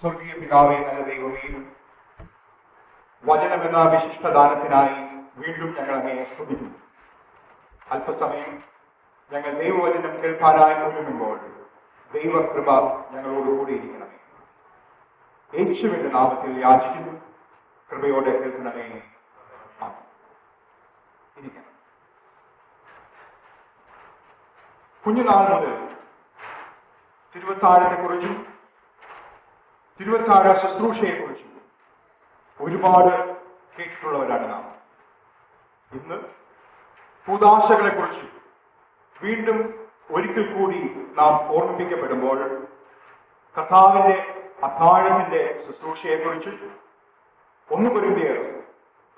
സ്വർഗീയ പിതാവേ നല്ല ദൈവമേ വചനമെന്ന വിശിഷ്ടദാനത്തിനായി വീണ്ടും ഞങ്ങൾ അങ്ങയെ സ്തുതിക്കുന്നു. അല്പസമയം ഞങ്ങൾ ദൈവവചനം കേൾക്കാനായി ഒരുങ്ങുമ്പോൾ ദൈവകൃപ ഞങ്ങളോട് കൂടിയിരിക്കണമേ യേശുവിന്റെ നാമത്തിൽ യാചിക്കുന്നു. കൃപയോടെ കേൾക്കണമേ. ഇരിക്കണം. കുഞ്ഞുനാൾ മുതൽ തിരുവത്താഴത്തെ കുറിച്ചും തിരുവത്താഴ ശുശ്രൂഷയെ കുറിച്ച് ഒരുപാട് കേട്ടിട്ടുള്ളവരാണ് നാം. ഇന്ന് പുതാശകളെ കുറിച്ച് വീണ്ടും ഒരിക്കൽ കൂടി നാം ഓർമ്മിപ്പിക്കപ്പെടുമ്പോൾ കർത്താവിന്റെ അത്താഴത്തിന്റെ ശുശ്രൂഷയെ കുറിച്ച് ഒന്ന് കുരുമ്പിയർ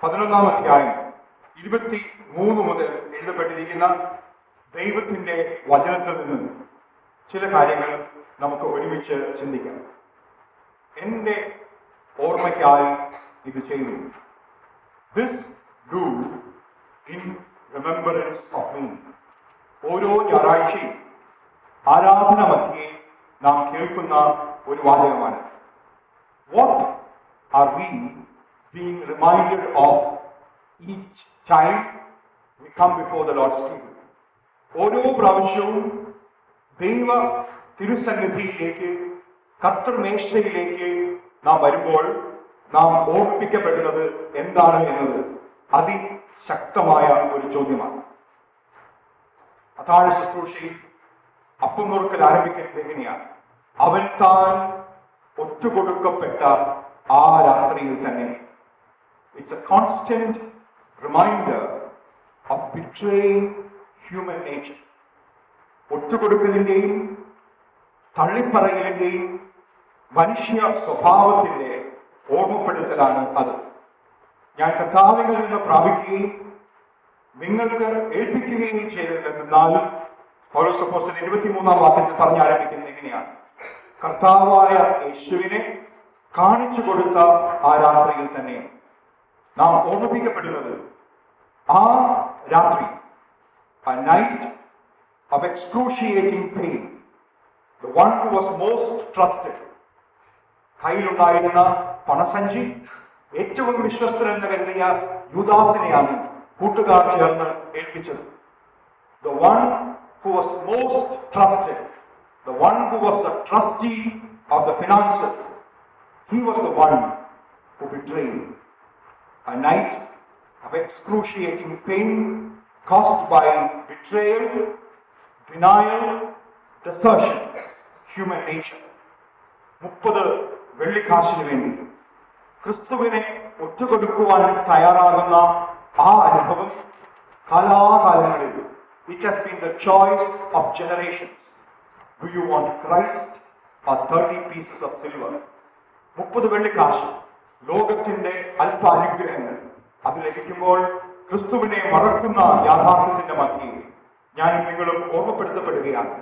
പതിനൊന്നാം അധ്യായം ഇരുപത്തി മൂന്ന് മുതൽ എഴുതപ്പെട്ടിരിക്കുന്ന ദൈവത്തിന്റെ വചനത്തിൽ നിന്ന് ചില കാര്യങ്ങൾ നമുക്ക് ഒരുമിച്ച് ചിന്തിക്കാം. എന്റെ ഓർമ്മയ്ക്കായി ഇത് ചെയ്തു this do in remembrance of me ഓരോ ഞായറാഴ്ചയും ആരാധന മധ്യേ നാം കേൾക്കുന്ന ഒരു വാചകമാണ് what are we being reminded of each time we come before the Lord's table ഓരോ പ്രാവശ്യവും ദൈവ തിരുസന്നിധിയിലേക്ക് കർത്തൃമേശയിലേക്ക് നാം വരുമ്പോൾ നാം ഓർപ്പിക്കപ്പെടുന്നത് എന്താണ് എന്നത് അതിശക്തമായ ഒരു ചോദ്യമാണ്. അത്താഴ ശുശ്രൂഷയിൽ അപ്പം നുറുക്കൽ ആരംഭിക്കുന്നത് എങ്ങനെയാണ് അവൻ താൻ ഒറ്റുകൊടുക്കപ്പെട്ട ആ രാത്രിയിൽ തന്നെ. It's a constant reminder of betraying human nature ഒറ്റുകൊടുക്കലിന്റെയും തള്ളിപ്പറയലിന്റെയും മനുഷ്യ സ്വഭാവത്തിന്റെ ഓർമ്മപ്പെടുത്തലാണ് അത് ഞാൻ കർത്താവിൽ നിന്ന് പ്രാപിക്കുകയും നിങ്ങൾക്ക് ഏൽപ്പിക്കുകയും സപ്പോസ് പൗരസപ്പോസൻ ഇരുപത്തിമൂന്നാം വാക്യത്തിൽ പറഞ്ഞാരംഭിക്കുന്നത് എങ്ങനെയാണ് കർത്താവായ യേശുവിനെ കാണിച്ചു കൊടുത്ത ആ രാത്രിയിൽ തന്നെ നാം ഓർമ്മിപ്പിക്കപ്പെടുന്നത് ആ രാത്രി a night of excruciating pain. The one who was most trusted. കയ്യിലുണ്ടായിരുന്ന പണസഞ്ചി ഏറ്റവും വിശ്വസ്തരെന്ന് കരുതിയ യുദാസിനെയാണ് കൂട്ടുകാർ ചേർന്ന് ഏൽപ്പിച്ചത് the one who was most trusted the one who was the trustee of the finances he was the one who betrayed a night of excruciating pain caused by betrayal, denial, desertion, human nature. മുപ്പത് വെള്ളിക്കാശിന് വേണ്ടി ക്രിസ്തുവിനെ ഒറ്റുകൊടുക്കുവാൻ തയ്യാറാകുന്ന ആ അനുഭവം കാലാകാലങ്ങളിൽ it has been the choice of generations do you want Christ ആ thirty pieces of silver മുപ്പത് വെള്ളിക്കാശ്. ലോകത്തിന്റെ അല്പ അനുഗ്രഹങ്ങൾ അത് ലഭിക്കുമ്പോൾ ക്രിസ്തുവിനെ മറക്കുന്ന യാഥാർത്ഥ്യത്തിന്റെ മധ്യയിൽ ഞാൻ നിങ്ങളും ഓർമ്മപ്പെടുത്തപ്പെടുകയാണ്.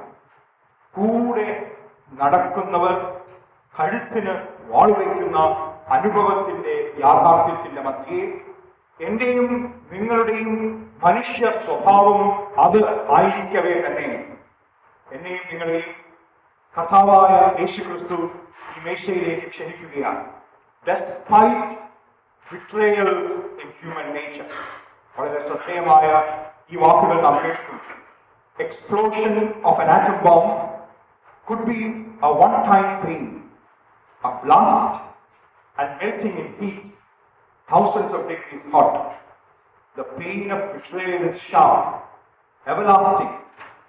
കൂടെ നടക്കുന്നവർ കഴുത്തിന് വാളുവയ്ക്കുന്ന അനുഭവത്തിന്റെ യാഥാർത്ഥ്യത്തിന്റെ മധ്യേ എന്റെയും നിങ്ങളുടെയും മനുഷ്യ സ്വഭാവം അത് ആയിരിക്കവേ തന്നെ എന്നെയും നിങ്ങളെയും കർത്താവായ യേശു ക്രിസ്തു ഈ മേശയിലേക്ക് ക്ഷണിക്കുകയാണ് ഡെസ്പൈറ്റ് ബിട്രേയൽസ് ഇൻ ഹ്യൂമൻ നേച്ചർ വളരെ ശ്രദ്ധേയമായ ഈ വാക്കുകൾ നാം കേട്ടിട്ടുണ്ട് explosion of an atom bomb could be a one-time pain, a blast and melting in heat, thousands of degrees hot. The pain of betrayal is sharp, everlasting,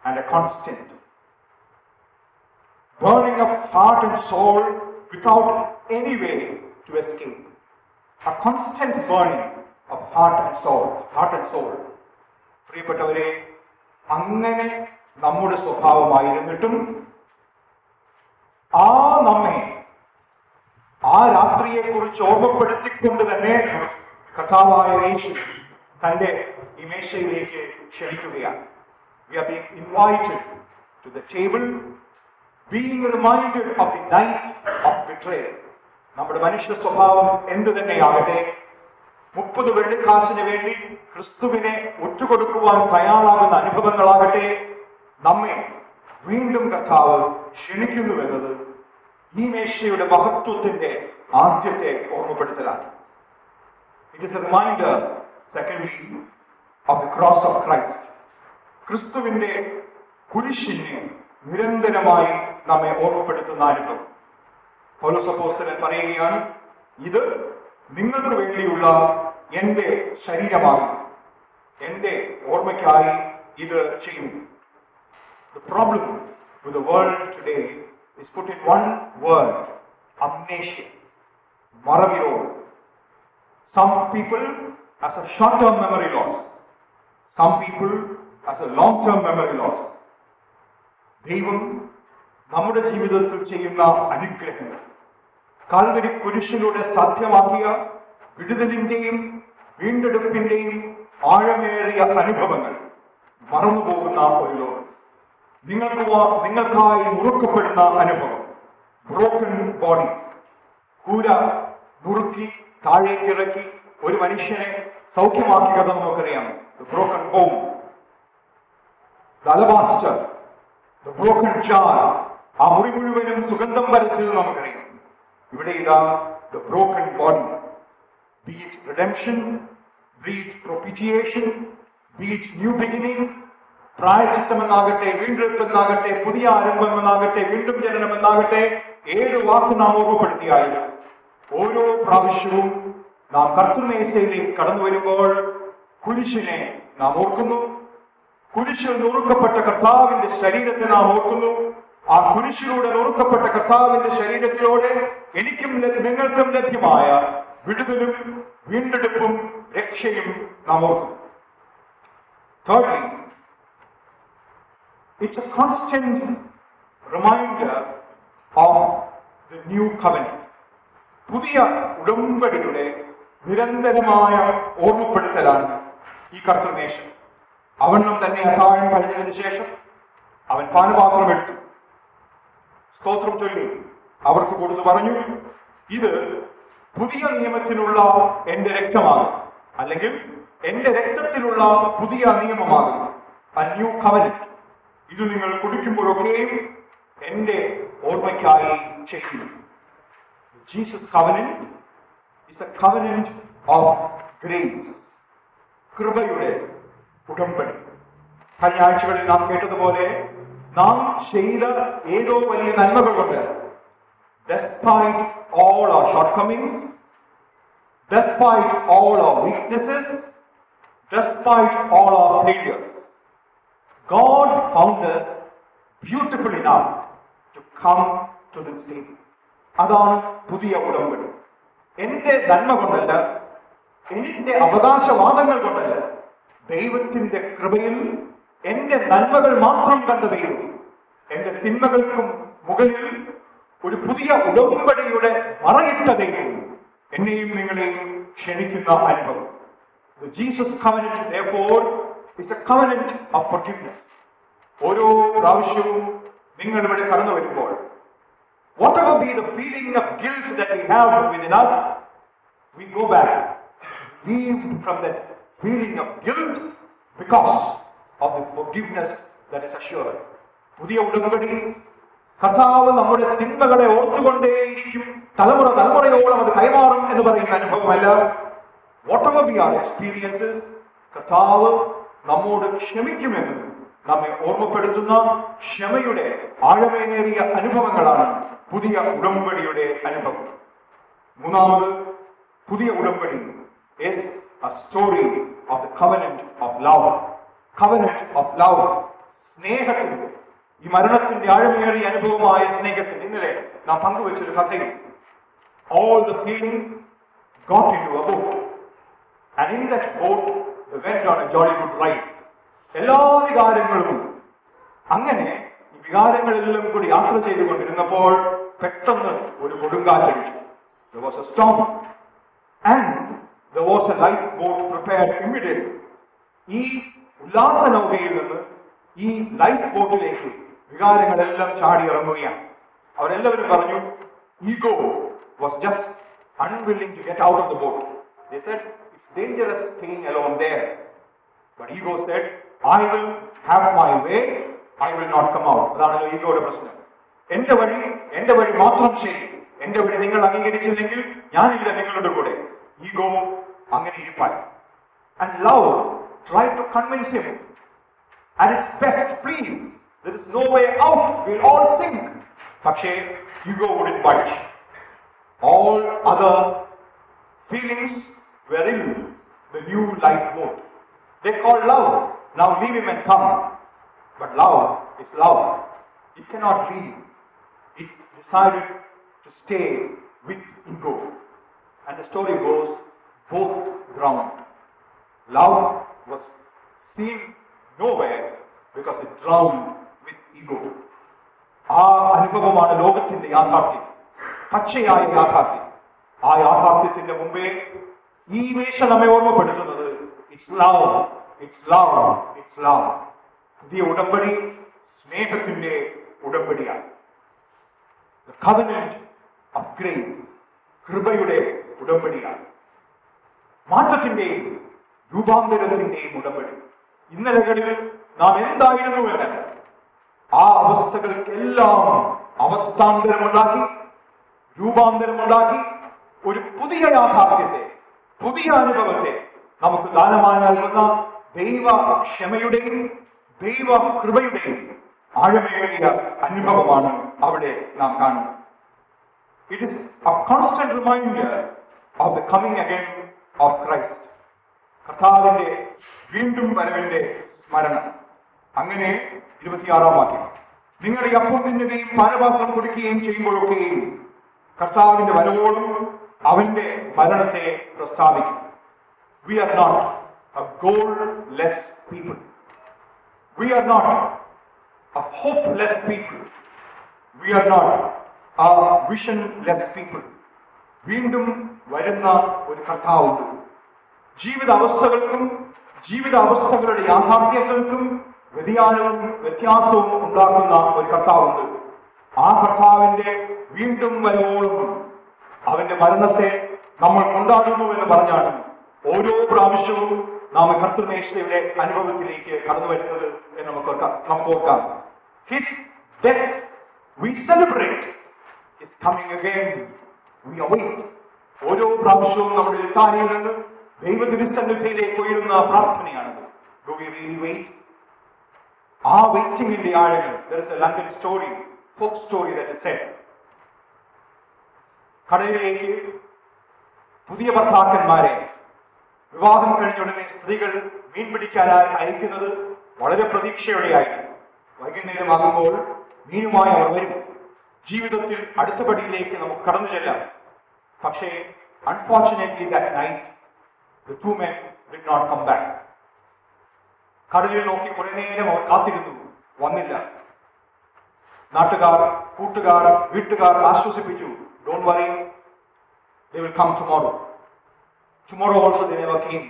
and a constant. Burning of heart and soul without any way to escape. A constant burning of heart and soul, heart and soul. പ്രിയപ്പെട്ടവരെ അങ്ങനെ നമ്മുടെ സ്വഭാവമായിരുന്നിട്ടും ആ നമ്മെ ആ രാത്രിയെക്കുറിച്ച് ഓർമ്മപ്പെടുത്തിക്കൊണ്ട് തന്നെ കഥാവായ യേശു തന്റെ ഈ മേശയിലേക്ക് ക്ഷണിക്കുകയാണ് we invited to table of the of നമ്മുടെ മനുഷ്യ സ്വഭാവം എന്ത് തന്നെയാകട്ടെ മുപ്പത് വെള്ളിക്കാശിന് വേണ്ടി ക്രിസ്തുവിനെ ഒറ്റുകൊടുക്കുവാൻ തയ്യാറാകുന്ന അനുഭവങ്ങളാകട്ടെ നമ്മെ വീണ്ടും കർത്താവ് ക്ഷണിക്കുന്നുവെന്നത് ഈ മേശയുടെ മഹത്വത്തിന്റെ ആദ്യത്തെ ഓർമ്മപ്പെടുത്തലാണ്. It is a reminder secondly of the cross of Christ ക്രിസ്തുവിന്റെ കുരിശിനെ നിരന്തരമായി നമ്മെ ഓർമ്മപ്പെടുത്തുന്ന അനുഭവം. പൗലോസപ്പോസ്തലൻ പറയുകയാണ് ഇത് നിങ്ങൾക്ക് വേണ്ടിയുള്ള എന്റെ ശരീരമാണ്. എന്റെ ഓർമ്മയ്ക്കായി ഇത് ചെയ്യുന്നു. The problem with the world today is put in one word amnesia. Maravirodu. Some people as a short term memory loss, some people as a long term memory loss. ദൈവം നമ്മുടെ ജീവിതത്തിൽ ചെയ്യുന്ന അനുഗ്രഹങ്ങൾ കാൽവരി കുരിശിലൂടെ സാധ്യമാക്കിയ വിടുതലിന്റെയും വീണ്ടെടുപ്പിന്റെയും ആഴമേറിയ അനുഭവങ്ങൾ മറന്നുപോകുന്ന ഒരു ലോകം നിങ്ങൾക്ക് നിങ്ങൾക്കായി മുറുക്കപ്പെടുന്ന അനുഭവം. ബ്രോക്കൺ ബോഡി കൂര നുറുക്കി താഴേക്ക് ഇറക്കി ഒരു മനുഷ്യനെ സൗഖ്യമാക്കിയത് നമുക്കറിയാം. Broken home alabaster broken jar ആ മുറി മുഴുവനും സുഗന്ധം വരച്ചത് നമുക്കറിയാം. ഇവിടെ ഇതാ the broken body be it redemption be it propitiation be it new beginning പ്രായച്ചിത്തമെന്നാകട്ടെ വീണ്ടെടുപ്പെന്നാകട്ടെ പുതിയ ആരംഭമെന്നാകട്ടെ വീണ്ടും ജനനമെന്നാകട്ടെ ഏത് വാക്ക് നാം ഓർമ്മപ്പെടുത്തിയാലും ഓരോ പ്രാവശ്യവും നാം കർത്തൃമേശയിലേക്ക് കടന്നു വരുമ്പോൾ കുരിശിനെ നാം ഓർക്കുന്നു. കുരിശിൽ നുറുക്കപ്പെട്ട കർത്താവിന്റെ ശരീരത്തെ നാം ഓർക്കുന്നു. ആ കുരിശിലൂടെ നുറുക്കപ്പെട്ട കർത്താവിന്റെ ശരീരത്തിലൂടെ എനിക്കും നിങ്ങൾക്കും ലഭ്യമായ വിടുതലും വീണ്ടെടുപ്പും രക്ഷയും നാം ഓർക്കുന്നു. Thirdly, it's a constant reminder of the new covenant. പുതിയ ഉടമ്പടിയുടെ നിരന്തരമായ ഓർമ്മപ്പെടുത്തലാണ് ഈ കർത്തൃദേശം അവണ്ണം തന്നെ അത്താഴം കഴിഞ്ഞതിന് ശേഷം അവൻ പാനപാത്രം എടുത്തു. സ്തോത്രം ചൊല്ലി. അവർക്ക് കൊടുത്തു പറഞ്ഞു ഇത് പുതിയ നിയമത്തിനുള്ള എന്റെ രക്തമാകും അല്ലെങ്കിൽ എന്റെ രക്തത്തിലുള്ള പുതിയ നിയമമാകും. A ന്യൂ കവനന്റ് ഇത് നിങ്ങൾ കുടിക്കുമ്പോഴൊക്കെയും എന്റെ ഓർമ്മയ്ക്കായി ചെയ്യുന്നു Jesus covenant is a of grace കൃപയുടെ ഉടമ്പടി. കഴിഞ്ഞ ആഴ്ചകളിൽ നാം കേട്ടതുപോലെ നാം ചെയ്ത ഏതോ വലിയ നന്മകളുണ്ട് despite all our shortcomings, despite all our weaknesses, despite all our failures, God found us beautiful enough to come to this table. അതാണ് പുതിയ ഉടമ്പടി എന്റെ നന്മ കൊണ്ടല്ല എന്റെ അവകാശവാദങ്ങൾ കൊണ്ടല്ല ദൈവത്തിന്റെ കൃപയിൽ എന്റെ നന്മകൾ മാത്രം കണ്ട ദൈവം എന്റെ തിന്മകൾക്കും മുകളിൽ ഒരു പുതിയ ഉടമ്പടിയുടെ മറയിട്ട ദൈവം എന്നെയും നിങ്ങളെയും ക്ഷണിക്കുന്ന അനുഭവം The Jesus covenant, therefore, is a covenant of forgiveness. ഓരോ പ്രാവശ്യവും നിങ്ങൾ ഇവിടെ കടന്നു വരുമ്പോൾ whatever be the feeling of guilt that we have within us, we go back, relieved from that feeling of guilt because of the forgiveness that is assured. പുതിയ ഉടമ്പടി കർത്താവ് നമ്മുടെ തിന്മകളെ ഓർത്തുകൊണ്ടേയിരിക്കും തലമുറ തലമുറയോളം അത് കൈമാറും എന്ന് പറയുന്ന അനുഭവമല്ല whatever be our experiences, കർത്താവ് നമ്മോട് ക്ഷമിക്കുമെന്ന് നമ്മെ ഓർമ്മപ്പെടുത്തുന്ന ക്ഷമയുടെ ആഴമേറിയ അനുഭവങ്ങളാണ് പുതിയ ഉടമ്പടിയുടെ അനുഭവം മൂന്നാമത് പുതിയ ഉടമ്പടി is a story of the covenant of love. സ്നേഹത്തിന്റെ ഈ മരണത്തിന്റെ ആഴമേറിയ അനുഭവമായ സ്നേഹത്തിന് ഇന്നലെ നാം പങ്കുവച്ചൊരു കഥയും all the feelings got into a boat. And in that boat, they went on a jolly good ride. എല്ലാ വികാരങ്ങളും അങ്ങനെ ഈ വികാരങ്ങളെല്ലാം കൂടി യാത്ര ചെയ്തുകൊണ്ടിരുന്നപ്പോൾ പെട്ടെന്ന് ഒരു കൊടുങ്കാറ്റടിച്ചു There was a storm and there was a lifeboat prepared immediately. ഈ ഉല്ലാസ നൗകയിൽ നിന്ന് ഈ ലൈഫ് ബോട്ടിലേക്ക് വികാരങ്ങളെല്ലാം ചാടി ഇറങ്ങുകയാണ് അവരെല്ലാവരും പറഞ്ഞു ego was just unwilling to get out of the boat They said it's dangerous staying alone there. But ego said, I will have my way, I will not come out. അതാണല്ലോ ഈഗോയുടെ പ്രശ്നം എന്റെ വഴി എന്റെ വഴി മാത്രം ശരി എന്റെ വഴി നിങ്ങൾ അംഗീകരിച്ചില്ലെങ്കിൽ ഞാനില്ല നിങ്ങളുടെ കൂടെ ഈഗോ അങ്ങനെ ഇരിപ്പായി and love try to convince him at its best, please. There is no way out. We'll all sink. പക്ഷേ ego wouldn't budge. All other feelings were in the new lifeboat. They called love. Now leave him and come. But love is love. It cannot leave. It's decided to stay with ego. And the story goes, both drowned. Love was seen nowhere because it drowned with ego. ആ അനുഭവമാണ് ലോകത്തിന്റെ യാഥാർത്ഥ്യം പച്ചയായ യാഥാർത്ഥ്യം ആ യാഥാർത്ഥ്യത്തിന്റെ മുമ്പേ ഈ വേഷം നമ്മെ ഓർമ്മപ്പെടുത്തുന്നത്. It's love it's love it's love പുതിയ ഉടമ്പടി സ്നേഹത്തിന്റെ ഉടമ്പടിയാണ്. കവനന്റ് ഓഫ് ഗ്രേസ് കൃപയുടെ ഉടമ്പടിയാണ്. മാറ്റത്തിന്റെയും രൂപാന്തരത്തിന്റെയും ഉടമ്പടി. ഇന്നലകളിൽ നാം എന്തായിരുന്നു എന്നല്ല ആ അവസ്ഥകൾക്കെല്ലാം അവസ്ഥാന്തരമുണ്ടാക്കി രൂപാന്തരമുണ്ടാക്കി ഒരു പുതിയ യാഥാർത്ഥ്യത്തെ പുതിയ അനുഭവത്തെ നമുക്ക് ദാനമായി നൽകുന്ന ദൈവ ക്ഷമയുടെയും ദൈവ കൃപയുടെയും ആഴമേറിയ അനുഭവമാണ് അവിടെ നാം കാണുന്നത്. It is a constant reminder of the coming again of Christ കർത്താവിന്റെ വീണ്ടും വരവിന്റെ സ്മരണം. അങ്ങനെ ഇരുപത്തിയാറാം വാക്യം. നിങ്ങൾ ഈ അപ്പം തിന്നുകയും പാനപാത്രം കുടിക്കുകയും ചെയ്യുമ്പോഴൊക്കെയും കർത്താവിന്റെ വരവോടും അവന്റെ മരണത്തെ പ്രസ്താവിക്കും. We are not a goalless people we are not a hopeless people we are not a visionless people വീണ്ടും വരുന്ന ഒരു കർത്താവുണ്ട്. ജീവിത അവസ്ഥകൾക്കും ജീവിത അവസ്ഥകളുടെ യാഥാർത്ഥ്യങ്ങൾക്കും വ്യതിയാനവും വ്യത്യാസവും ഉണ്ടാക്കുന്ന ഒരു കർത്താവുണ്ട്. ആ കർത്താവിന്റെ വീണ്ടും വരവോളും അവന്റെ മരണത്തെ നമ്മൾ കൊണ്ടാടുന്നു എന്ന് പറഞ്ഞാണ് ഓരോ പ്രാവശ്യവും നാം കർത്തൃമേശയുടെ അനുഭവത്തിലേക്ക് കടന്നു വരുന്നത് എന്ന് നമുക്ക് ഓർക്കാം നമുക്ക് ഓർക്കാം his death we celebrate his coming again V await ഓരോ പ്രാവശ്യവും നമ്മുടെ ലിത്താനിയിൽ നിന്ന് ദൈവതിരുസന്നിധിയിലേക്ക് ഉയരുന്ന പ്രാർത്ഥനയാണത് ഡു വി റിയലി വെയിറ്റ് ആ വെയിറ്റിംഗിന്റെ ആഴങ്ങൾ there is a London story folk story that is Z കടലിലേക്ക് പുതിയ ഭർത്താക്കന്മാരെ വിവാഹം കഴിഞ്ഞ ഉടനെ സ്ത്രീകൾ മീൻ പിടിക്കാനായി അയക്കുന്നത് വളരെ പ്രതീക്ഷയോടെയായിരുന്നു. വൈകുന്നേരമാകുമ്പോൾ മീനുമായി അവർ വരും. ജീവിതത്തിൽ അടുത്ത പടിയിലേക്ക് നമുക്ക് കടന്നു ചെല്ലാം. പക്ഷേ unfortunately that night to not come back. കടലിൽ നോക്കി കുറെ നേരം അവർ കാത്തിരുന്നു. വന്നില്ല. നാട്ടുകാർ കൂട്ടുകാർ വീട്ടുകാർ ആശ്വസിപ്പിച്ചു. Don't worry, they will come tomorrow. Tomorrow also they never came.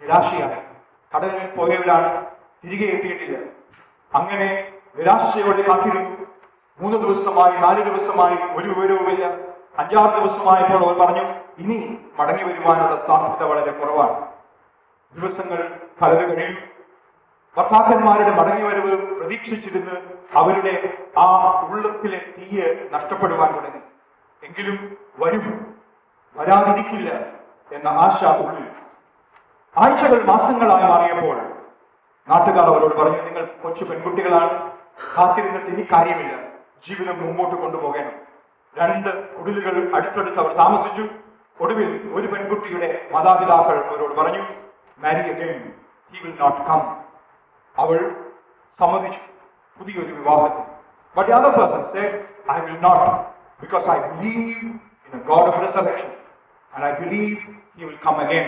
നിരാശയായി. കടലിൽ പോയവരാണ്. തിരികെ എത്തിയിട്ടില്ല. അങ്ങനെ നിരാശയോടെ കാത്തിരുന്നു. മൂന്ന് ദിവസമായി നാല് ദിവസമായി ഒരു വിവരവുമില്ല. അഞ്ചാറ് ദിവസമായപ്പോൾ അവർ പറഞ്ഞു ഇനി മടങ്ങി വരുവാനുള്ള സാധ്യത വളരെ കുറവാണ്. ദിവസങ്ങൾ പലത് കഴിയും ഭർത്താക്കന്മാരുടെ മടങ്ങിവരവ് പ്രതീക്ഷിച്ചിരുന്ന് അവരുടെ ആ ഉള്ളത്തിലെ തീയെ നഷ്ടപ്പെടുവാൻ തുടങ്ങി. എങ്കിലും വരും വരാതിരിക്കില്ല എന്ന ആശ ഉള്ളിൽ. ആഴ്ചകൾ മാസങ്ങളായി മാറിയപ്പോൾ നാട്ടുകാർ അവരോട് പറഞ്ഞു നിങ്ങൾ കൊച്ചു പെൺകുട്ടികളാണ്. കാത്തിരുന്നിട്ട് ഇനി കാര്യമില്ല. ജീവിതം മുമ്പോട്ട് കൊണ്ടുപോകണം. രണ്ട് കുടിലുകൾ അടുത്തടുത്ത് അവർ താമസിച്ചു. ഒടുവിൽ ഒരു പെൺകുട്ടിയുടെ മാതാപിതാക്കൾ അവരോട് പറഞ്ഞു marry again he will not come അവൾ സമ്മതിച്ചു. പുതിയൊരു വിവാഹത്തിൽ but other person say I will not because I believe in a God of resurrection and I believe he will come again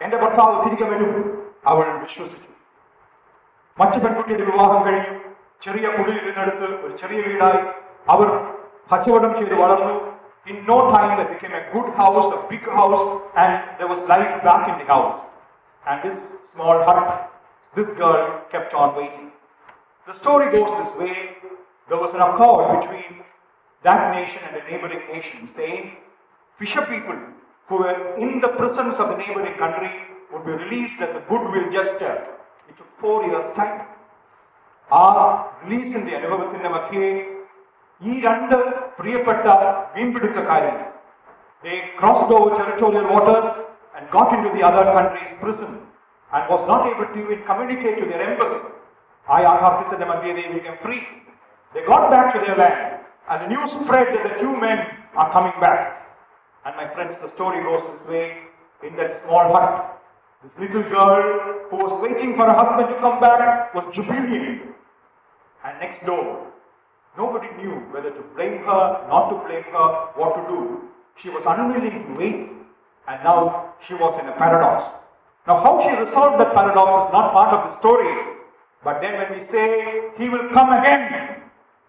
എന്റെ ഭർത്താവ് തിരികെ വരും അവൾ വിശ്വസിച്ചു മറ്റു പെൺകുട്ടിയുടെ വിവാഹം കഴിഞ്ഞു ചെറിയ കുടിലിനടുത്ത് ഒരു ചെറിയ വീടായി അവർ കച്ചവടം ചെയ്ത് വളർന്നു in no time the become A good house A big house and there was life back in the house and this small hut this girl kept on waiting The story goes this way. There was an accord between that nation and the neighboring nation saying fisher people who were in the prisons of the neighboring country would be released as a goodwill gesture. It took four years' time. ആ റിലീസിന്റെ അനുഭവത്തിന്റെ മധ്യേ ഈ രണ്ട് പ്രിയപ്പെട്ട മീൻപിടുത്തക്കാരും they crossed over territorial waters and got into the other country's prison and was not able to even communicate to their embassy. ആ I Agartitha They became free. They got back to their land and the news spread that the two men are coming back. And my friends, the story goes this way. In that small hut, this little girl who was waiting for her husband to come back was jubilant. And next door, nobody knew whether to blame her, not to blame her, what to do. She was unwilling to wait, and now she was in a paradox. Now, how she resolved that paradox is not part of the story, But then, when we say he will come again,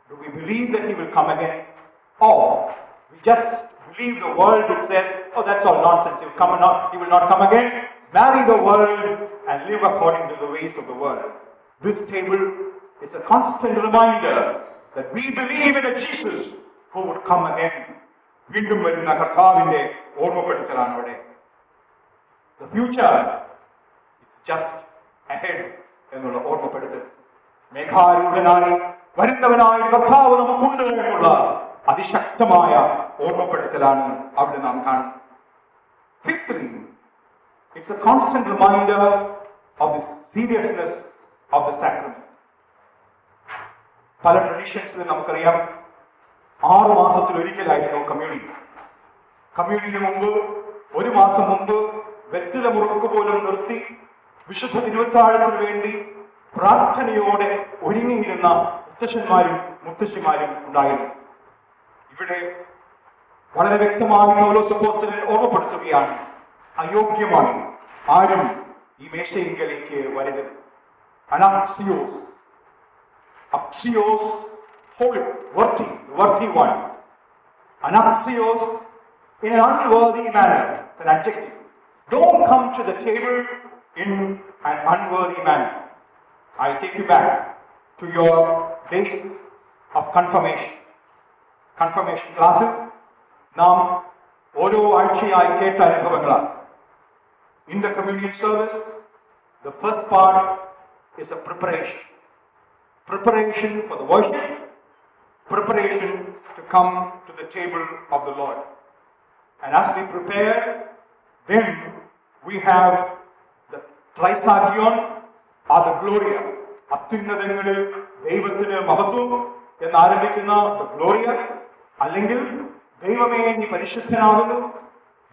do we believe that he will come again? Or we just believe the world which says, oh, that's all nonsense, he will come and not, he will not come again. Marry the world and live according to the ways of the world. This table is a constant reminder that we believe in a Jesus who would come again. വീണ്ടും വരുന്ന കർത്താവിന്റെ ഓർമ്മപ്പെടുത്തലാണ് അവിടെ the future just ahead എന്നുള്ള ഓർമ്മപ്പെടുത്തൽ. മേഘാരൂഢനായി വരുന്നവനായ കർത്താവ് നമുക്കുണ്ട് എന്നുള്ള അതിശക്തമായ ഓർമ്മപ്പെടുത്തലാണ് അവിടെ നാം കാണുന്നത്. Fifthly it's a constant reminder of the seriousness of the sacrament പല ട്രഡീഷൻസിലും നമുക്കറിയാം ആറു മാസത്തിൽ ഒരിക്കലായിരുന്നു കമ്മ്യൂണി കമ്മ്യൂണിന് മുമ്പ് ഒരു മാസം മുമ്പ് വെറ്റില മുറുക്ക് പോലും നിർത്തി വിശുദ്ധ തിരുവത്താഴത്തിന് വേണ്ടി പ്രാർത്ഥനയോടെ ഒരുങ്ങിയിരുന്ന മുത്തശ്ശന്മാരും മുത്തശ്ശിമാരും ഉണ്ടായിരുന്നു ഇവിടെ വളരെ വ്യക്തമായി പൗലോസപ്പോസ്റ്റലിൽ ഓർമ്മപ്പെടുത്തുകയാണ് അയോഗ്യമാണ് ആരും ഈ മേശയിങ്കലേക്ക് വരരുത് anaxios axios whole worthy worthy one anaxios in an unworthy manner. It's an adjective. Table in an unworthy manner. I take you back to your days of confirmation. Confirmation classes. நாம் ஒரு ஆட்சியாய் கேட்டு அனுபவங்களா In the communion service, the first part is a preparation. Preparation for the worship, preparation to come to the table of the Lord. And as we prepare, then we have the അത് Gloria. അത്യുന്നതങ്ങളിൽ ദൈവത്തിന് മഹത്വം എന്ന് ആരംഭിക്കുന്ന the Gloria. അല്ലെങ്കിൽ ദൈവമേ നീ പരിശുദ്ധനാകുന്നു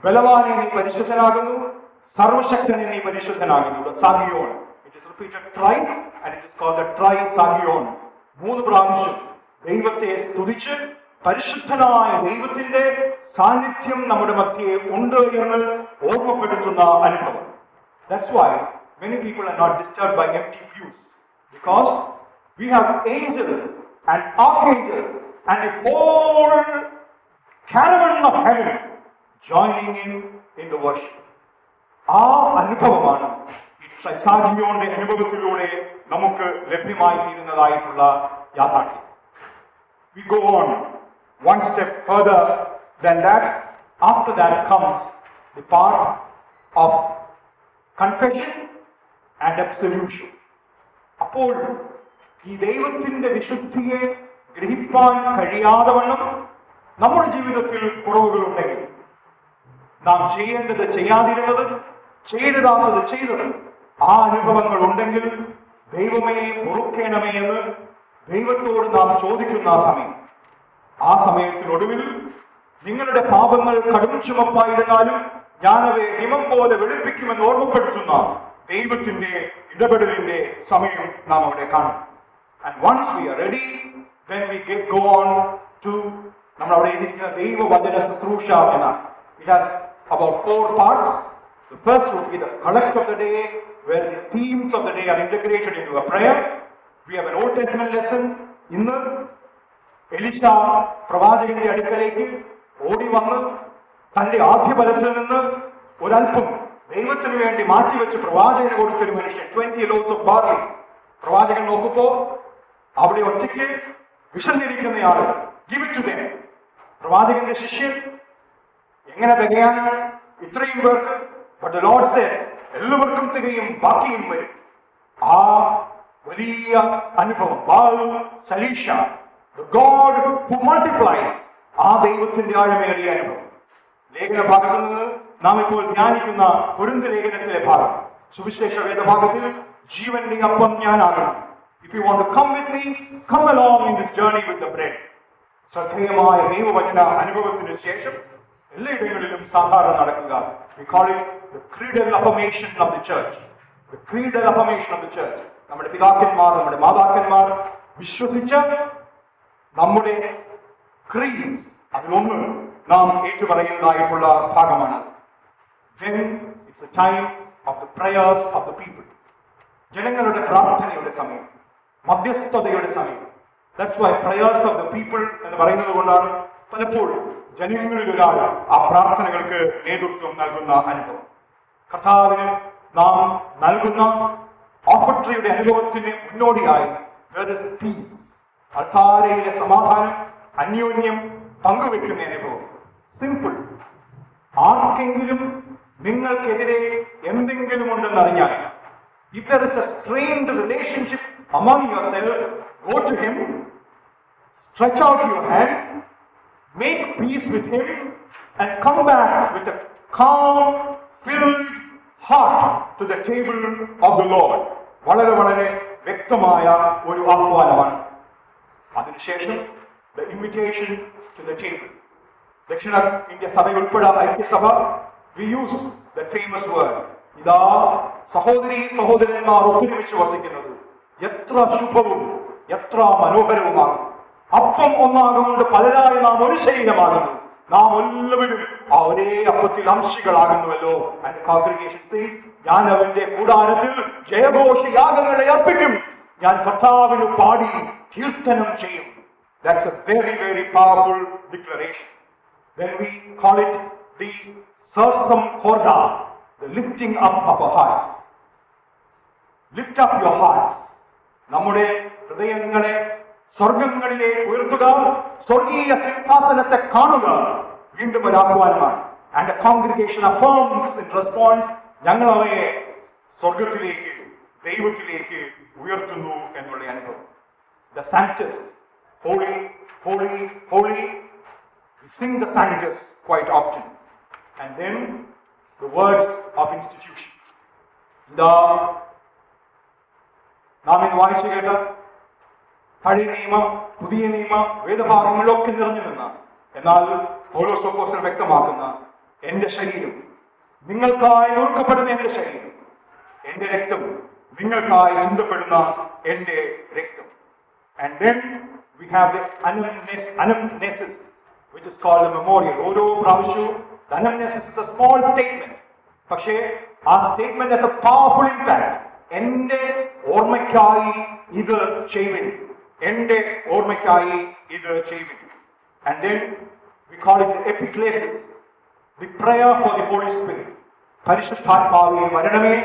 ബലവാനെ നീ പരിശുദ്ധനാകുന്നു സർവശക്തനെ നീ പരിശുദ്ധനാകുന്നു. Sagion it repeated try and it is trisagion മൂന്ന് പ്രാവശ്യം ദൈവത്തെ സ്തുതിച്ച് പരിശുദ്ധനായ ദൈവത്തിന്റെ സാന്നിധ്യം നമ്മുടെ മധ്യേ ഉണ്ട് എന്ന് ഓർമ്മപ്പെടുത്തുന്ന അനുഭവം. That's why many people are not disturbed by empty pews. Because we have angels and archangels and the whole caravan of heaven joining in in the worship. ആ അനുഭവമാണ് ഈ ട്രൈസാഗിയോന്റെ അനുഭവത്തിലൂടെ നമുക്ക് ലഭ്യമായി തീരുന്നതായിട്ടുള്ള യാഥാർത്ഥ്യം we go on one step further than that. After that comes the part of confession and absolution. അപ്പോൾ ഈ ദൈവത്തിന്റെ വിശുദ്ധിയെ ഗ്രഹിപ്പാൻ കഴിയാതെ വണ്ണം നമ്മുടെ ജീവിതത്തിൽ കുറവുകളുണ്ടെങ്കിൽ നാം ചെയ്യേണ്ടത് ചെയ്യാതിരുന്നത് ചെയ്തതാണത് ചെയ്തത് ആ അനുഭവങ്ങൾ ഉണ്ടെങ്കിൽ ദൈവമേ പൊറുക്കേണമേ എന്ന് ദൈവത്തോട് നാം ചോദിക്കുന്ന ആ സമയം ആ സമയത്തിനൊടുവിൽ നിങ്ങളുടെ പാപങ്ങൾ കടും ചുമപ്പായിരുന്നാലും ഞാനവയെ ഹിമം പോലെ വെളുപ്പിക്കുമെന്ന് ഓർമ്മപ്പെടുത്തുന്ന ദൈവത്തിന്റെ ഇടപെടലിന്റെ സമയം നാം അവിടെ കാണും and once we are ready then we get go on to നമ്മൾ അവിടെ എഴുതിയിരിക്കുന്ന ദൈവവചന ശുശ്രൂഷ എന്നാണ് it has about four parts The first would be the collect of the day, where the themes of the day are integrated into a prayer. We have an Old Testament lesson. ഇന്ന് എലിശ പ്രവാചകന്റെ അടുക്കലേക്ക് ഓടി വന്ന് തന്റെ ആദ്യബലത്തിൽ നിന്ന് ഒരല്പം ദൈവത്തിന് വേണ്ടി മാറ്റിവെച്ച് പ്രവാചകന് കൊടുത്തൊരു മനുഷ്യൻ ട്വന്റി ലോസ് ഓഫ് ബാർലി പ്രവാചകൻ നോക്കുമ്പോ അവിടെ ഒറ്റയ്ക്ക് വിശന്നിരിക്കുന്നയാൾ. ജീവിച്ചുതേ പ്രവാചകന്റെ ശിഷ്യൻ എങ്ങനെ തികയാനാണ്? ഇത്രയും പേർക്ക്. ബട്ട് ലോഡ് സേസ് എല്ലാവർക്കും തികയും ബാക്കിയും വരും. ആ വലിയ അനുഭവം ബാലു സലീഷ ഗോഡ് who multiplies ആ ദൈവത്തിന്റെ ആഴമേറിയ അനുഭവം. ലേഖന ഭാഗത്ത് നിന്ന് നാം ഇപ്പോൾ ധ്യാനിക്കുന്ന കൊരുന്ത് ലേഖനത്തിലെ ഭാഗം. സുവിശേഷ വേദഭാഗത്തിൽ ജീവന്റെ അപ്പം ഞാനാകണം if you want come with me come along in this journey with the bread ശ്രദ്ധേയമായ ദൈവവചന അനുഭവത്തിന് ശേഷം എല്ലായിടങ്ങളിലും സാധാരണ നടക്കുക. We call it the credal affirmation of the church the credal affirmation of the church നമ്മുടെ പിതാക്കന്മാർ നമ്മുടെ മാതാക്കന്മാർ വിശ്വസിച്ച നമ്മുടെ ക്രീഡ്സ് അതിലൊന്ന് നാം ഏറ്റുപറയുന്നതായിട്ടുള്ള ഭാഗമാണ്. Then it's a time of the prayers of the people. ജനങ്ങളുടെ പ്രാർത്ഥനയുടെ സമയം മധ്യസ്ഥതയുടെ സമയം. That's why prayers of the people എന്ന് പറയുന്നത് കൊണ്ടാണ് പലപ്പോഴും ജനങ്ങളിൽ ഒരാൾ ആ പ്രാർത്ഥനകൾക്ക് നേതൃത്വം നൽകുന്ന അനുഭവം. കർത്താവിന് നാം നൽകുന്ന ഓഫട്രിയുടെ അനുഭവത്തിന് മുന്നോടിയായി പീസ് അൾത്താരയിലെ സമാധാനം അന്യോന്യം പങ്കുവെക്കുന്ന അനുഭവം. സിമ്പിൾ ആർക്കെങ്കിലും നിങ്ങൾക്കെതിരെ എന്തെങ്കിലും ഉണ്ടെന്നറിഞ്ഞാൽ if there is a strained relationship among your self go to him stretch out your hand, make peace with him, and come back with a calm, filled heart to the table of the Lord. വളരെ വളരെ വ്യക്തമായ ഒരു ആഹ്വാനമാണ് അതിനുശേഷം the invitation to the table ദക്ഷിണ India സഭ ഉൾപ്പെടെ ഐക്യസഭ we use the famous word ഇതാ സഹോദരി സഹോദരന്മാർ ഒത്തൊരുമിച്ച് വസിക്കുന്നത്. എത്ര ശുഭവും എത്ര മനോഹരവുമാണ്. അപ്പം ഒന്നാകൊണ്ട് പലരായി നാം ഒരു ശരീരമാകുന്നു. നാം എല്ലാവരും ആ ഒരേ അപ്പത്തിൽ അംശികളാകുന്നുവല്ലോ. ഞാൻ അവന്റെ കൂടാരത്തിൽ ജയഘോഷ യാഗങ്ങളെ അർപ്പിക്കും. ഞാൻ കർത്താവിന് പാടി കീർത്തനം ചെയ്യും. That's a very very powerful declaration then we call it the sursum corda, the lifting up of our hearts. Lift up your hearts. Namude, Rayangane, Sorgangane, Urtuga, Sorgiya Sintasanate Kanuga, Vindamadavarma, and the congregation affirms in response, Yangalave, Sorgatileke, Devatileke, Urtunu, and Oleandro. The Sanctus, holy, holy, holy. We sing the Sanctus quite often And then the words of institution. The നാം ഇന്ന് വായിച്ചു കേട്ട പഴയ നിയമ പുതിയ നിയമ വേദഭാഗങ്ങളിലൊക്കെ നിറഞ്ഞു നിന്ന എന്നാൽ പൗലോസോപ്പോസൽ വ്യക്തമാക്കുന്ന എന്റെ ശരീരം നിങ്ങൾക്കായി നുറുക്കപ്പെടുന്ന എന്റെ ശരീരം എന്റെ രക്തം നിങ്ങൾക്കായി ചിന്തപ്പെടുന്ന എന്റെ രക്തം and then V have the അനംനെസ് അനംനെസസ് which is called a memorial. ഓരോ പ്രാവശ്യവും anamnesis is a small statement പക്ഷേ ആ statement is a powerful impact എന്റെ ഓർമ്മയ്ക്കായി ഇത് ചെയ്യുവിൻ. എന്റെ ഓർമ്മയ്ക്കായി ഇത് ചെയ്യുവിൻ. And then we call it epiclesis the prayer for the Holy Spirit പരിശുദ്ധാത്മാവെ വരണമേ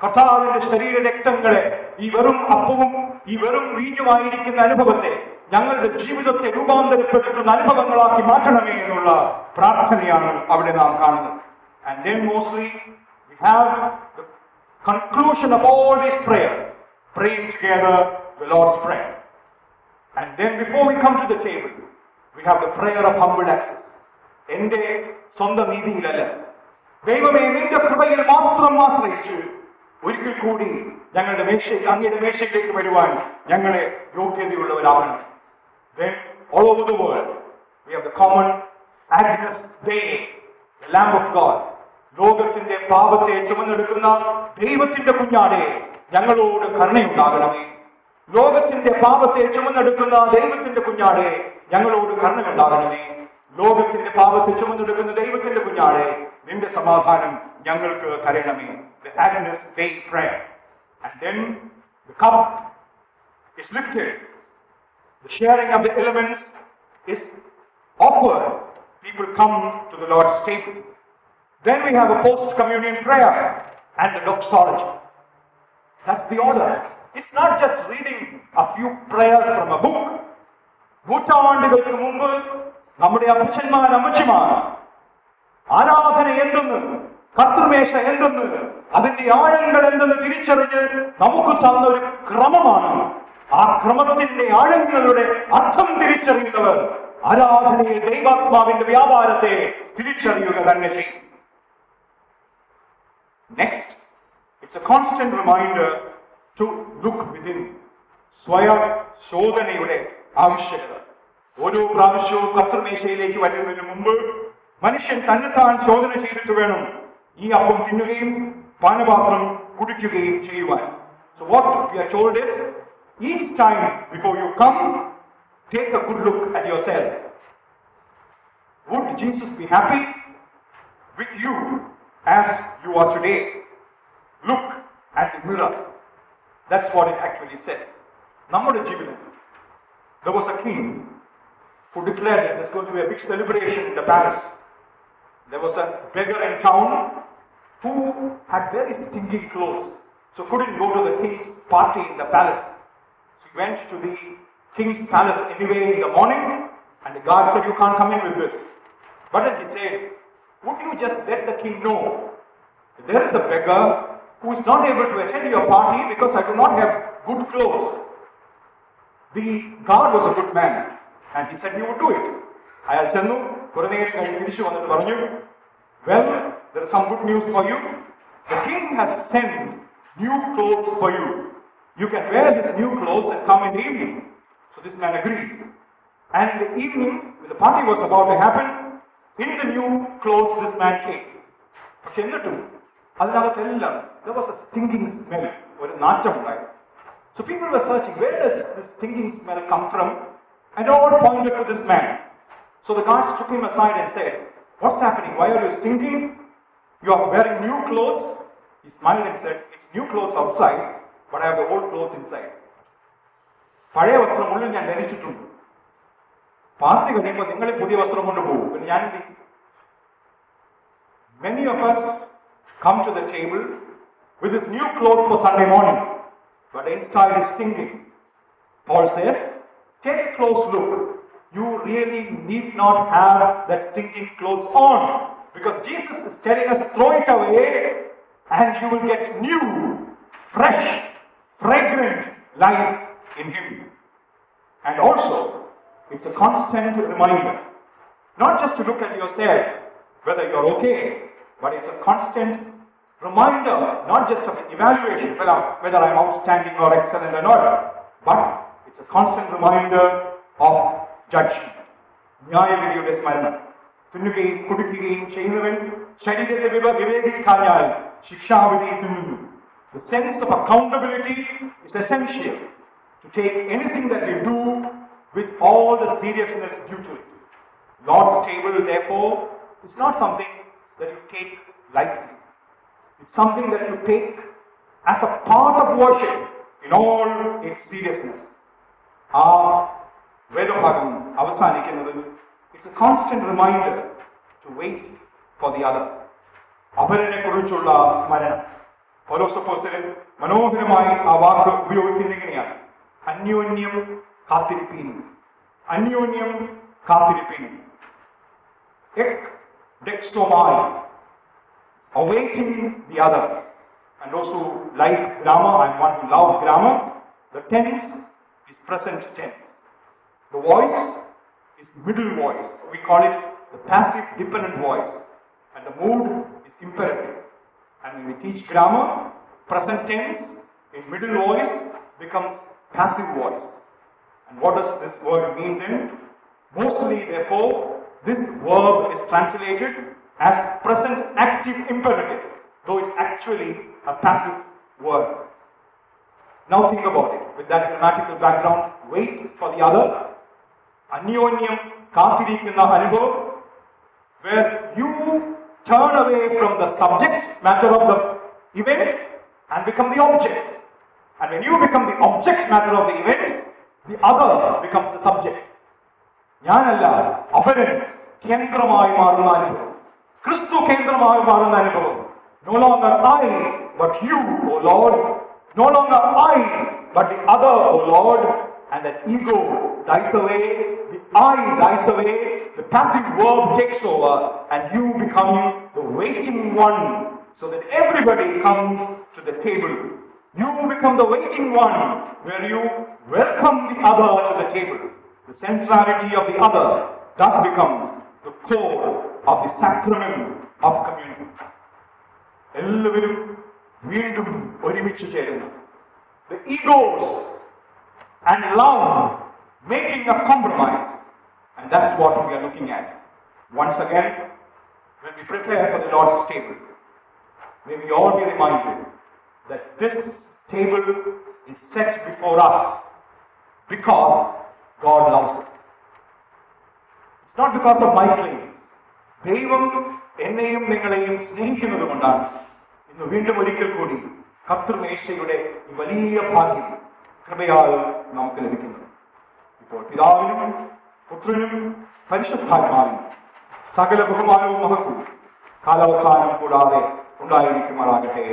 കർത്താവിന്റെ ശരീര രക്തങ്ങളെ ഈ വെറും അപ്പവും ഈ വെറും വീഞ്ഞുമായിരിക്കുന്ന അനുഭവത്തെ ഞങ്ങളുടെ ജീവിതത്തെ രൂപാന്തരപ്പെടുത്തുന്ന അനുഭവങ്ങളാക്കി മാറ്റണമേ എന്നുള്ള പ്രാർത്ഥനയാണ് അവിടെ നാം കാണുന്നത്. And then mostly we have the conclusion of all these prayer praying together the Lord's prayer and then before we come to the table we have the prayer of humble access എന്റെ സ്വന്തം നീതിയിലല്ല. ദൈവമേ നിന്റെ കൃപയിൽ മാത്രം ആശ്രയിച്ച് ഒരിക്കൽ കൂടി ഞങ്ങളുടെ മേശ അങ്ങയുടെ മേശയിലേക്ക് വരുവാൻ ഞങ്ങളെ യോഗ്യതയുള്ളവരാകണം Then, all over the world, we have the common Agnus Dei, the Lamb of God. ലോകത്തിന്റെ പാപത്തെ ചുമന്നെടുക്കുന്ന ദൈവത്തിന്റെ കുഞ്ഞാടെ ഞങ്ങളോട് കരുണയുണ്ടാകണമേ ലോകത്തിന്റെ പാപത്തെ ചുമന്നെടുക്കുന്ന ദൈവത്തിന്റെ കുഞ്ഞാടെ ഞങ്ങളോട് കരുണയുണ്ടാകണമേ ലോകത്തിന്റെ പാപത്തെ ചുമന്നെടുക്കുന്ന ദൈവത്തിന്റെ കുഞ്ഞാടെ നിന്റെ സമാധാനം ഞങ്ങൾക്ക് തരണമേ the Agnus Dei prayer and then the cup is lifted the sharing of the elements is offered. People come to the Lord's table. Then we have a post communion prayer and the doxology. That's the order. It's not just reading a few prayers from a book. നൂറ്റാണ്ടുകൾക്ക് മുമ്പ് നമ്മുടെ അപ്പച്ചന്മാർ അമ്മച്ചിമാർ ആരാധന എന്തെന്ന് കർത്തൃമേശ എന്തെന്ന് അതിന്റെ ആഴങ്ങൾ എന്തെന്ന് തിരിച്ചറിഞ്ഞ് നമുക്ക് തന്ന ഒരു ക്രമമാണ് ആ ക്രമത്തിന്റെ ആഴങ്ങളുടെ അർത്ഥം തിരിച്ചറിയുന്നവർ ആരാധനയെ ദൈവാത്മാവിന്റെ വ്യാപാരത്തെ തിരിച്ചറിയുക തന്നെ ചെയ്യും. Next it's a constant reminder to look within സ്വയം ശോധനയുടെ ആവശ്യകത. ഓരോ പ്രാവശ്യവും കർത്തൃമേശയിലേക്ക് വരുന്നതിന് മുമ്പ് മനുഷ്യൻ തന്നെത്താൻ ശോധന ചെയ്തിട്ട് വേണം ഈ അപ്പം തിന്നുകയും പാനപാത്രം കുടിക്കുകയും ചെയ്യുവാൻ. So what is each time before you come take A good look at your self would Jesus be happy with you as you are today. Look at the mirror. That's what it actually says. നമ്മുടെ ജീവിതം There was a king who declared that there's going to be a big celebration in the palace. There was a beggar in town who had very stinking clothes, so couldn't go to the king's party in the palace. So he went to the king's palace anyway in the morning, and the guard said, You can't come in with this. But then he said, Would you just let the king know that there is a beggar who is not able to attend your party because I do not have good clothes? The guard was a good man, and he said he would do it. അയാൾ ചെന്നു കുറെ നേരം കഴിഞ്ഞ് തിരിച്ചു വന്നിട്ട് പറഞ്ഞു well there some good news for you the king has send new clothes for you you can wear this new clothes and come in evening so this man agree And in the evening, when the party was about to happen, in the new clothes this man came. പക്ഷെ എന്നിട്ടും അതിനകത്തെല്ലാം there was a stinking smell ഒരു നാറ്റം ഉണ്ടായി So people were searching, where does this stinking smell come from? And all pointed to this man. So the guards took him aside and said, What's happening? Why are you stinking? You are wearing new clothes. He smiled and said, It's new clothes outside, but I have the old clothes inside. പഴയ വസ്ത്രം ഉള്ളിൽ ഞാൻ ധരിച്ചിട്ടുണ്ട് party കഴിയുമ്പോൾ നിങ്ങൾ പുതിയ വസ്ത്രം കൊണ്ടുപോകും പിന്നെ ഞാൻ എന്ത് ചെയ്യും? Many of us come to the table with his new clothes for Sunday morning, but inside is stinking. Paul says, take a close look. You really need not have that stinking clothes on because Jesus is telling us throw it away and you will get new, fresh, fragrant life in Him. And also, it's a constant reminder, not just to look at yourself, whether you're okay, but it's a constant reminder, not just of evaluation, whether, whether I'm outstanding or excellent or not, but it's a constant reminder of judgment. ന്യായവിധിയുടെ സ്മരണം തിന്നുകയും കുടിക്കുകയും ചെയ്യുന്നവൻ ശരീരത്തെ വിവ വിവേകിക്കാഞ്ഞാൽ ശിക്ഷാവിധി തിന്നുന്നു The sense of accountability is essential to take anything that we do with all the seriousness due to it. Lord's table, therefore, is not something that you take lightly. It's something that you take as a part of worship in all its seriousness. ആ വേദഭാഗം അവസാനിക്കുന്നത് it's a constant reminder to wait for the other അവരനെ കുറിച്ചുള്ള സ്മരണം ഓരോ സപ്പോസിലും മനോഹരമായി ആ വാക്ക് ഉപയോഗിക്കുന്നത് എങ്ങനെയാണ് അന്യോന്യം കാത്തിരിപ്പീൻ അന്യോന്യം കാത്തിരിപ്പീൻ എക് ഡെക്സ്റ്റോമായി awaiting the other. And also, like grammar, I'm one who love grammar, the tense is present tense. The voice is middle voice. We call it the passive dependent voice. And the mood is imperative. And when we teach grammar, present tense in middle voice becomes passive voice. And what does this word mean then? Mostly, therefore, this verb is translated as present active imperative, though it's actually a passive word. Now think about it. With that grammatical background, wait for the other. അന്യോന്യം കാത്തിരിക്കുന്ന അനുഭവം where you turn away from the subject matter of the event and become the object. And when you become the object matter of the event, the other becomes the subject. ഞാനല്ല അവരൻ കേന്ദ്രമായി മാറുന്ന അനുഭവം ക്രിസ്തു കേന്ദ്രമായി മാറുന്ന അനുഭവം no longer I but you oh load no longer I but the other oh load and the ego dyes away the I dyes away the passive verb takes over and you become the waiting one so that everybody comes to the table You become the waiting one where you welcome the other to the table. The centrality of the other thus becomes the core of the sacrament of communion. എല്ലാവരും വീണ്ടും ഒരുമിച്ച് ചേരുന്നു The egos and love making a compromise. And that's what we are looking at. Once again, when we prepare for the Lord's table, may we all be reminded that this table is set before us because God loves us. It's not because of my claims. ദൈവം എന്നെയും നിങ്ങളെയും സ്നേഹിക്കുന്നത് കൊണ്ടാണ് ഇന്ന് വീണ്ടും ഒരിക്കൽ കൂടി കർത്തൃമേശയുടെ ഈ വലിയ ഭാഗ്യം കൃപയാൽ നമുക്ക് ലഭിക്കുന്നത് ഇപ്പോൾ പിതാവിനും പുത്രനും പരിശുദ്ധാത്മാവിനും സകല ബഹുമാനവും മഹത്വവും കാലാവസാനം കൂടാതെ ഉണ്ടായിരിക്കുമാറാകട്ടെ.